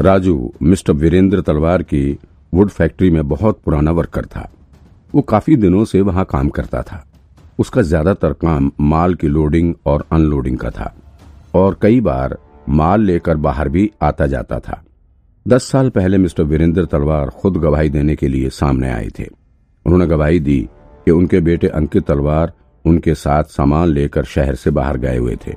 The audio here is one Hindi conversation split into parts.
राजू, मिस्टर वीरेंद्र तलवार की वुड फैक्ट्री में बहुत पुराना वर्कर था। वो काफ़ी दिनों से वहाँ काम करता था। उसका ज़्यादातर काम माल की लोडिंग और अनलोडिंग का था। और कई बार माल लेकर बाहर भी आता जाता था। दस साल पहले मिस्टर वीरेंद्र तलवार खुद गवाही देने के लिए सामने आए थे। उन्होंने गवाही दी कि उनके बेटे अंकित तलवार उनके साथ सामान लेकर शहर से बाहर गए हुए थे।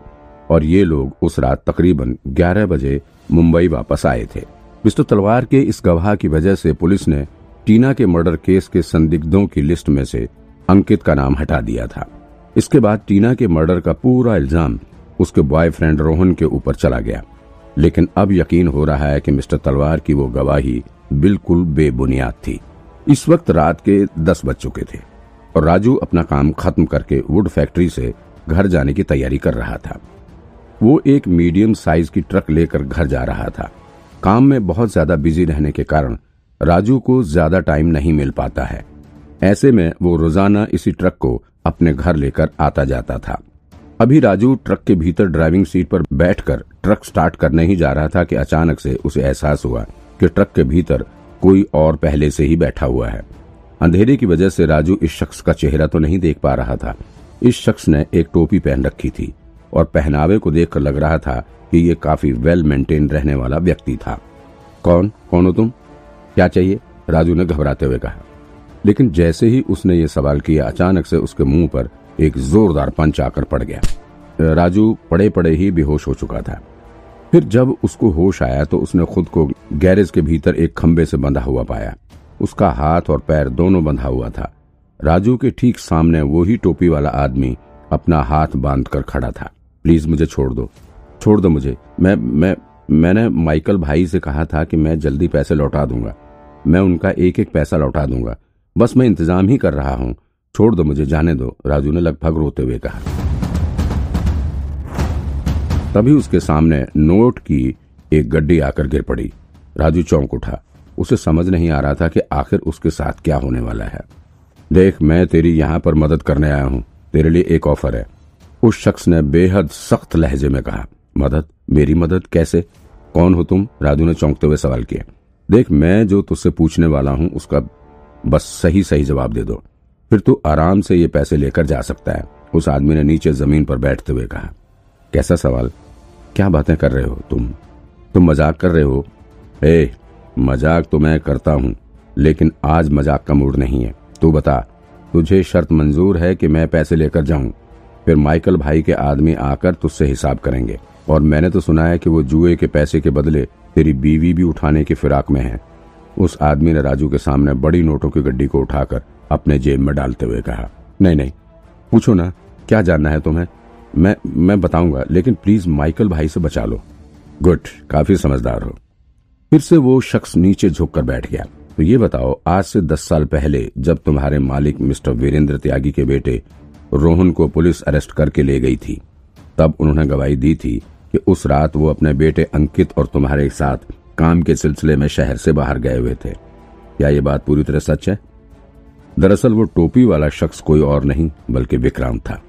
और ये लोग उस रात तकरीबन 11 बजे मुंबई वापस आए थे। मिस्टर तलवार के इस गवाह की वजह से पुलिस ने टीना के मर्डर केस के संदिग्धों की लिस्ट में से अंकित का नाम हटा दिया था। इसके बाद टीना के मर्डर का पूरा इल्ज़ाम उसके बॉयफ्रेंड रोहन के ऊपर चला गया। लेकिन अब यकीन हो रहा है कि मिस्टर तलवार की वो गवाही बिल्कुल बेबुनियाद थी। इस वक्त रात के दस बज चुके थे और राजू अपना काम खत्म करके वुड फैक्ट्री से घर जाने की तैयारी कर रहा था। वो एक मीडियम साइज़ की ट्रक लेकर घर जा रहा था। काम में बहुत ज़्यादा बिज़ी रहने के कारण राजू को ज़्यादा टाइम नहीं मिल पाता है। ऐसे में वो रोज़ाना इसी ट्रक को अपने घर लेकर आता जाता था। अभी राजू ट्रक के भीतर ड्राइविंग सीट पर बैठकर ट्रक स्टार्ट करने ही जा रहा था कि अचानक से उसे एहसास हुआ कि ट्रक के भीतर कोई और पहले से ही बैठा हुआ है। अंधेरे की वजह से राजू इस शख्स का चेहरा तो नहीं देख पा रहा था। इस शख्स ने एक टोपी पहन रखी थी। और पहनावे को देखकर लग रहा था कि ये काफ़ी वेल मेंटेन रहने वाला व्यक्ति था। कौन? कौन हो तुम? क्या चाहिए? राजू ने घबराते हुए कहा। लेकिन जैसे ही उसने ये सवाल किया, अचानक से उसके मुँह पर एक जोरदार पंच आकर पड़ गया। राजू पड़े पड़े ही बेहोश हो चुका था। फिर जब उसको होश आया तो उसने खुद को गैरेज के भीतर एक खंबे से बंधा हुआ पाया। उसका हाथ और पैर दोनों बंधा हुआ था। राजू के ठीक सामने वही टोपी वाला आदमी अपना हाथ बाँध कर खड़ा था। प्लीज़ मुझे छोड़ दो। छोड़ दो मुझे। मैं मैं, मैंने माइकल भाई से कहा था कि मैं जल्दी पैसे लौटा दूँगा। मैं उनका एक एक पैसा लौटा दूँगा। बस मैं इंतज़ाम ही कर रहा हूँ। छोड़ दो मुझे, जाने दो, राजू ने लगभग रोते हुए कहा। तभी उसके सामने नोट की एक गड्डी आकर गिर पड़ी। राजू चौंक उठा। उसे समझ नहीं आ रहा था कि आखिर उसके साथ क्या होने वाला है। देख, मैं तेरी यहाँ पर मदद करने आया हूँ। तेरे लिए एक ऑफ़र है। उस शख्स ने बेहद सख्त लहजे में कहा, मदद, मेरी मदद कैसे? कौन हो तुम? राजू ने चौंकते हुए सवाल किया देख, मैं जो तुझसे पूछने वाला हूँ, उसका बस सही सही जवाब दे दो। फिर तू आराम से ये पैसे लेकर जा सकता है, उस आदमी ने नीचे ज़मीन पर बैठते हुए कहा। कैसा सवाल? क्या बातें कर रहे हो तुम? तुम मज़ाक कर रहे हो? ए, मज़ाक तो मैं करता हूँ, लेकिन आज मज़ाक का मूड नहीं है। तू बता, तुझे शर्त मंजूर है कि मैं पैसे लेकर जाऊँ? फिर माइकल भाई के आदमी आकर तुझसे हिसाब करेंगे। और मैंने तो सुना है कि वो जुए के पैसे के बदले तेरी बीवी भी उठाने की फिराक में है। उस आदमी ने राजू के सामने बड़ी नोटों की गड्डी को उठाकर अपने जेब में डालते हुए कहा, नहीं नहीं, पूछो ना, क्या जानना है तुम्हें? मैं मैं बताऊँगा, लेकिन प्लीज़ माइकल भाई से बचा लो। गुड, काफ़ी समझदार हो। फिर से वो शख्स नीचे झुक कर बैठ गया। तो ये बताओ, आज से दस साल पहले जब तुम्हारे मालिक मिस्टर वीरेंद्र त्यागी के बेटे रोहन को पुलिस अरेस्ट करके ले गई थी। तब उन्होंने गवाही दी थी कि उस रात वो अपने बेटे अंकित और तुम्हारे साथ काम के सिलसिले में शहर से बाहर गए हुए थे। क्या ये बात पूरी तरह सच है? दरअसल वो टोपी वाला शख्स कोई और नहीं, बल्कि विक्रांत था।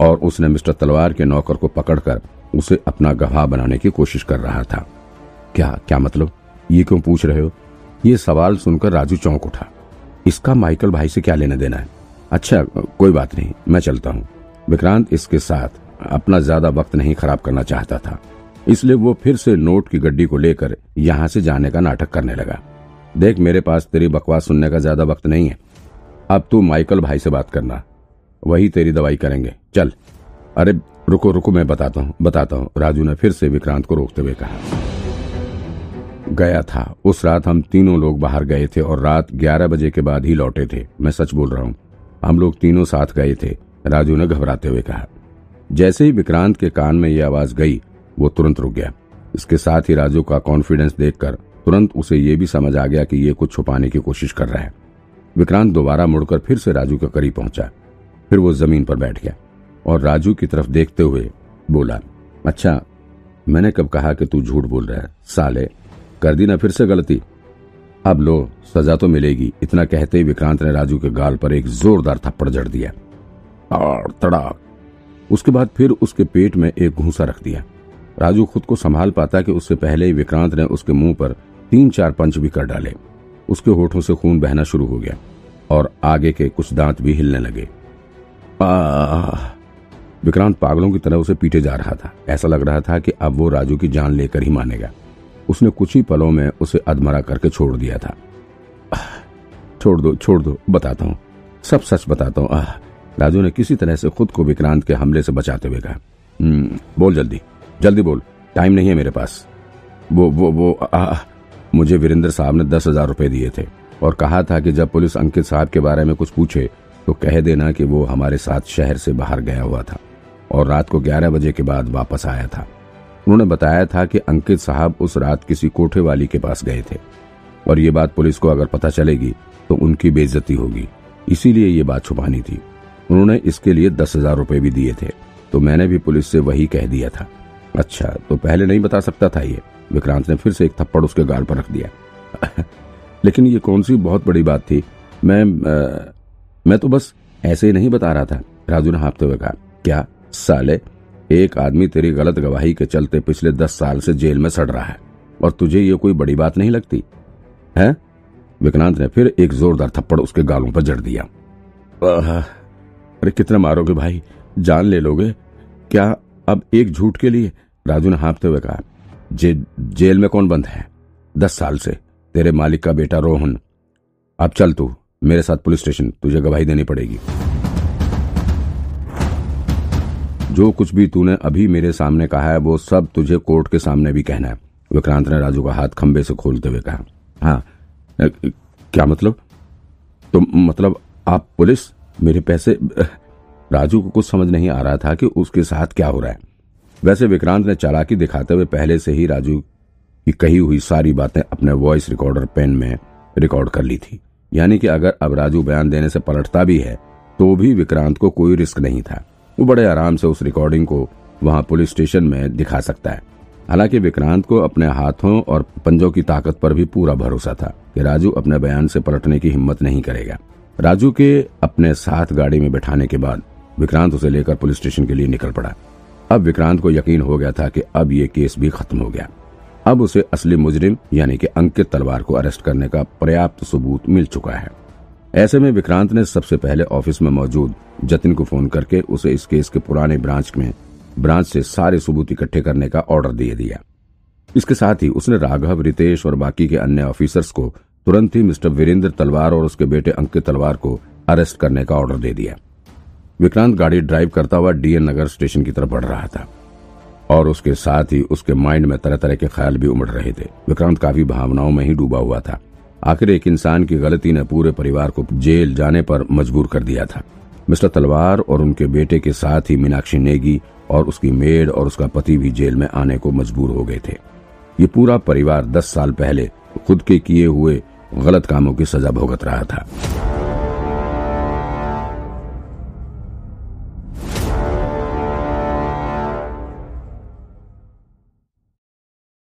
और उसने मिस्टर तलवार के नौकर को पकड़कर उसे अपना गवाह बनाने की कोशिश कर रहा था। क्या क्या मतलब? ये क्यों पूछ रहे हो? ये सवाल सुनकर राजू चौंक उठा। इसका माइकल भाई से क्या लेना देना है? अच्छा कोई बात नहीं, मैं चलता हूँ। विक्रांत इसके साथ अपना ज़्यादा वक्त नहीं खराब करना चाहता था, इसलिए वो फिर से नोट की गड्डी को लेकर यहाँ से जाने का नाटक करने लगा। देख, मेरे पास तेरी बकवास सुनने का ज़्यादा वक्त नहीं है। अब तू माइकल भाई से बात करना, वही तेरी दवाई करेंगे। चल। अरे, रुको रुको, मैं बताता हूँ बताता हूँ। राजू ने फिर से विक्रांत को रोकते हुए कहा। गया था। उस रात हम तीनों लोग बाहर गए थे और रात ग्यारह बजे के बाद ही लौटे थे। मैं सच बोल रहा हूँ। हम लोग तीनों साथ गए थे। राजू ने घबराते हुए कहा, जैसे ही विक्रांत के कान में ये आवाज़ गई, वो तुरंत रुक गया। इसके साथ ही राजू का कॉन्फिडेंस देखकर तुरंत उसे ये भी समझ आ गया कि ये कुछ छुपाने की कोशिश कर रहा है। विक्रांत दोबारा मुड़कर फिर से राजू के करीब पहुँचा। फिर वो ज़मीन पर बैठ गया और राजू की तरफ़ देखते हुए बोला अच्छा मैंने कब कहा कि तू झूठ बोल रहा है? साले, कर दी ना फिर से गलती। अब लो, सजा तो मिलेगी। इतना कहते ही विक्रांत ने राजू के गाल पर एक जोरदार थप्पड़ जड़ दिया। और तड़ाक। उसके बाद फिर उसके पेट में एक घूसा रख दिया। राजू खुद को संभाल पाता कि उससे पहले ही विक्रांत ने उसके मुँह पर तीन चार पंच भी कर डाले। उसके होठों से खून बहना शुरू हो गया और आगे के कुछ दांत भी हिलने लगे। विक्रांत पागलों की तरह उसे पीटे जा रहा था। ऐसा लग रहा था कि अब वो राजू की जान लेकर ही मानेगा। उसने कुछ ही पलों में उसे अधमरा करके छोड़ दिया था। छोड़ दो छोड़ दो बताता हूँ। सब सच बताता हूँ। राजू ने किसी तरह से खुद को विक्रांत के हमले से बचाते हुए कहा। हम्म, बोल जल्दी। जल्दी बोल। टाइम नहीं है मेरे पास। वो वो वो आ, मुझे वीरेंद्र साहब ने दस हज़ार रुपए दिए थे और कहा था कि जब पुलिस अंकित साहब के बारे में कुछ पूछे तो कह देना कि वो हमारे साथ शहर से बाहर गया हुआ था और रात को ग्यारह बजे के बाद वापस आया था। उन्होंने बताया था कि अंकित साहब उस रात किसी कोठे वाली के पास गए थे। और ये बात पुलिस को अगर पता चलेगी तो उनकी बेइज्जती होगी। इसीलिए ये बात छुपानी थी। उन्होंने इसके लिए दस हज़ार रुपए भी दिए थे। तो मैंने भी पुलिस से वही कह दिया था। अच्छा तो पहले नहीं बता सकता था ये। विक्रांत ने फिर से एक थप्पड़ उसके गाल पर रख दिया। लेकिन ये कौन सी बहुत बड़ी बात थी? मैं आ, मैं तो बस ऐसे ही नहीं बता रहा था राजू ने हाँपते हुए कहा। क्या साले? एक आदमी तेरी गलत गवाही के चलते पिछले दस साल से जेल में सड़ रहा है और तुझे ये कोई बड़ी बात नहीं लगती? है? विक्रांत ने फिर एक जोरदार थप्पड़ उसके गालों पर जड़ दिया। अरे कितना मारोगे भाई? जान ले लोगे। क्या अब एक झूठ के लिए? राजू ने हाँपते हुए कहा जे, जेल में कौन बंद है? दस साल से। तेरे मालिक का बेटा रोहन। अब चल तू मेरे साथ पुलिस स्टेशन तुझे गवाही देनी पड़ेगी। जो कुछ भी तूने अभी मेरे सामने कहा है, वो सब तुझे कोर्ट के सामने भी कहना है। विक्रांत ने राजू का हाथ खंबे से खोलते हुए कहा हाँ क्या मतलब? तो मतलब आप पुलिस मेरे पैसे राजू को कुछ समझ नहीं आ रहा था कि उसके साथ क्या हो रहा है। वैसे विक्रांत ने चालाकी दिखाते हुए पहले से ही राजू की कही हुई सारी बातें अपने वॉइस रिकॉर्डर पेन में रिकॉर्ड कर ली थी। यानी कि अगर अब राजू बयान देने से पलटता भी है तो भी विक्रांत को कोई रिस्क नहीं था। वो बड़े आराम से उस रिकॉर्डिंग को वहाँ पुलिस स्टेशन में दिखा सकता है। हालाँकि विक्रांत को अपने हाथों और पंजों की ताकत पर भी पूरा भरोसा था कि राजू अपने बयान से पलटने की हिम्मत नहीं करेगा। राजू के अपने साथ गाड़ी में बैठाने के बाद विक्रांत उसे लेकर पुलिस स्टेशन के लिए निकल पड़ा। अब विक्रांत को यकीन हो गया था कि अब ये केस भी खत्म हो गया। अब उसे असली मुजरिम, यानी कि अंकित तलवार को अरेस्ट करने का पर्याप्त सबूत मिल चुका है। ऐसे में विक्रांत ने सबसे पहले ऑफ़िस में मौजूद जतिन को फ़ोन करके उसे इस केस के पुराने ब्रांच में, ब्रांच से सारे सबूत इकट्ठे करने का ऑर्डर दे दिया। इसके साथ ही उसने राघव, रितेश और बाकी के अन्य ऑफिसर्स को तुरंत ही मिस्टर वीरेंद्र तलवार और उसके बेटे अंकित तलवार को अरेस्ट करने का ऑर्डर दे दिया। विक्रांत गाड़ी ड्राइव करता हुआ डीएन नगर स्टेशन की तरफ़ बढ़ रहा था और उसके साथ ही उसके माइंड में तरह तरह के ख्याल भी उमड़ रहे थे। विक्रांत काफ़ी भावनाओं में ही डूबा हुआ था। आखिर एक इंसान की गलती ने पूरे परिवार को जेल जाने पर मजबूर कर दिया था। मिस्टर तलवार और उनके बेटे के साथ ही मीनाक्षी नेगी और उसकी मेड और उसका पति भी जेल में आने को मजबूर हो गए थे। ये पूरा परिवार दस साल पहले खुद के किए हुए गलत कामों की सजा भुगत रहा था।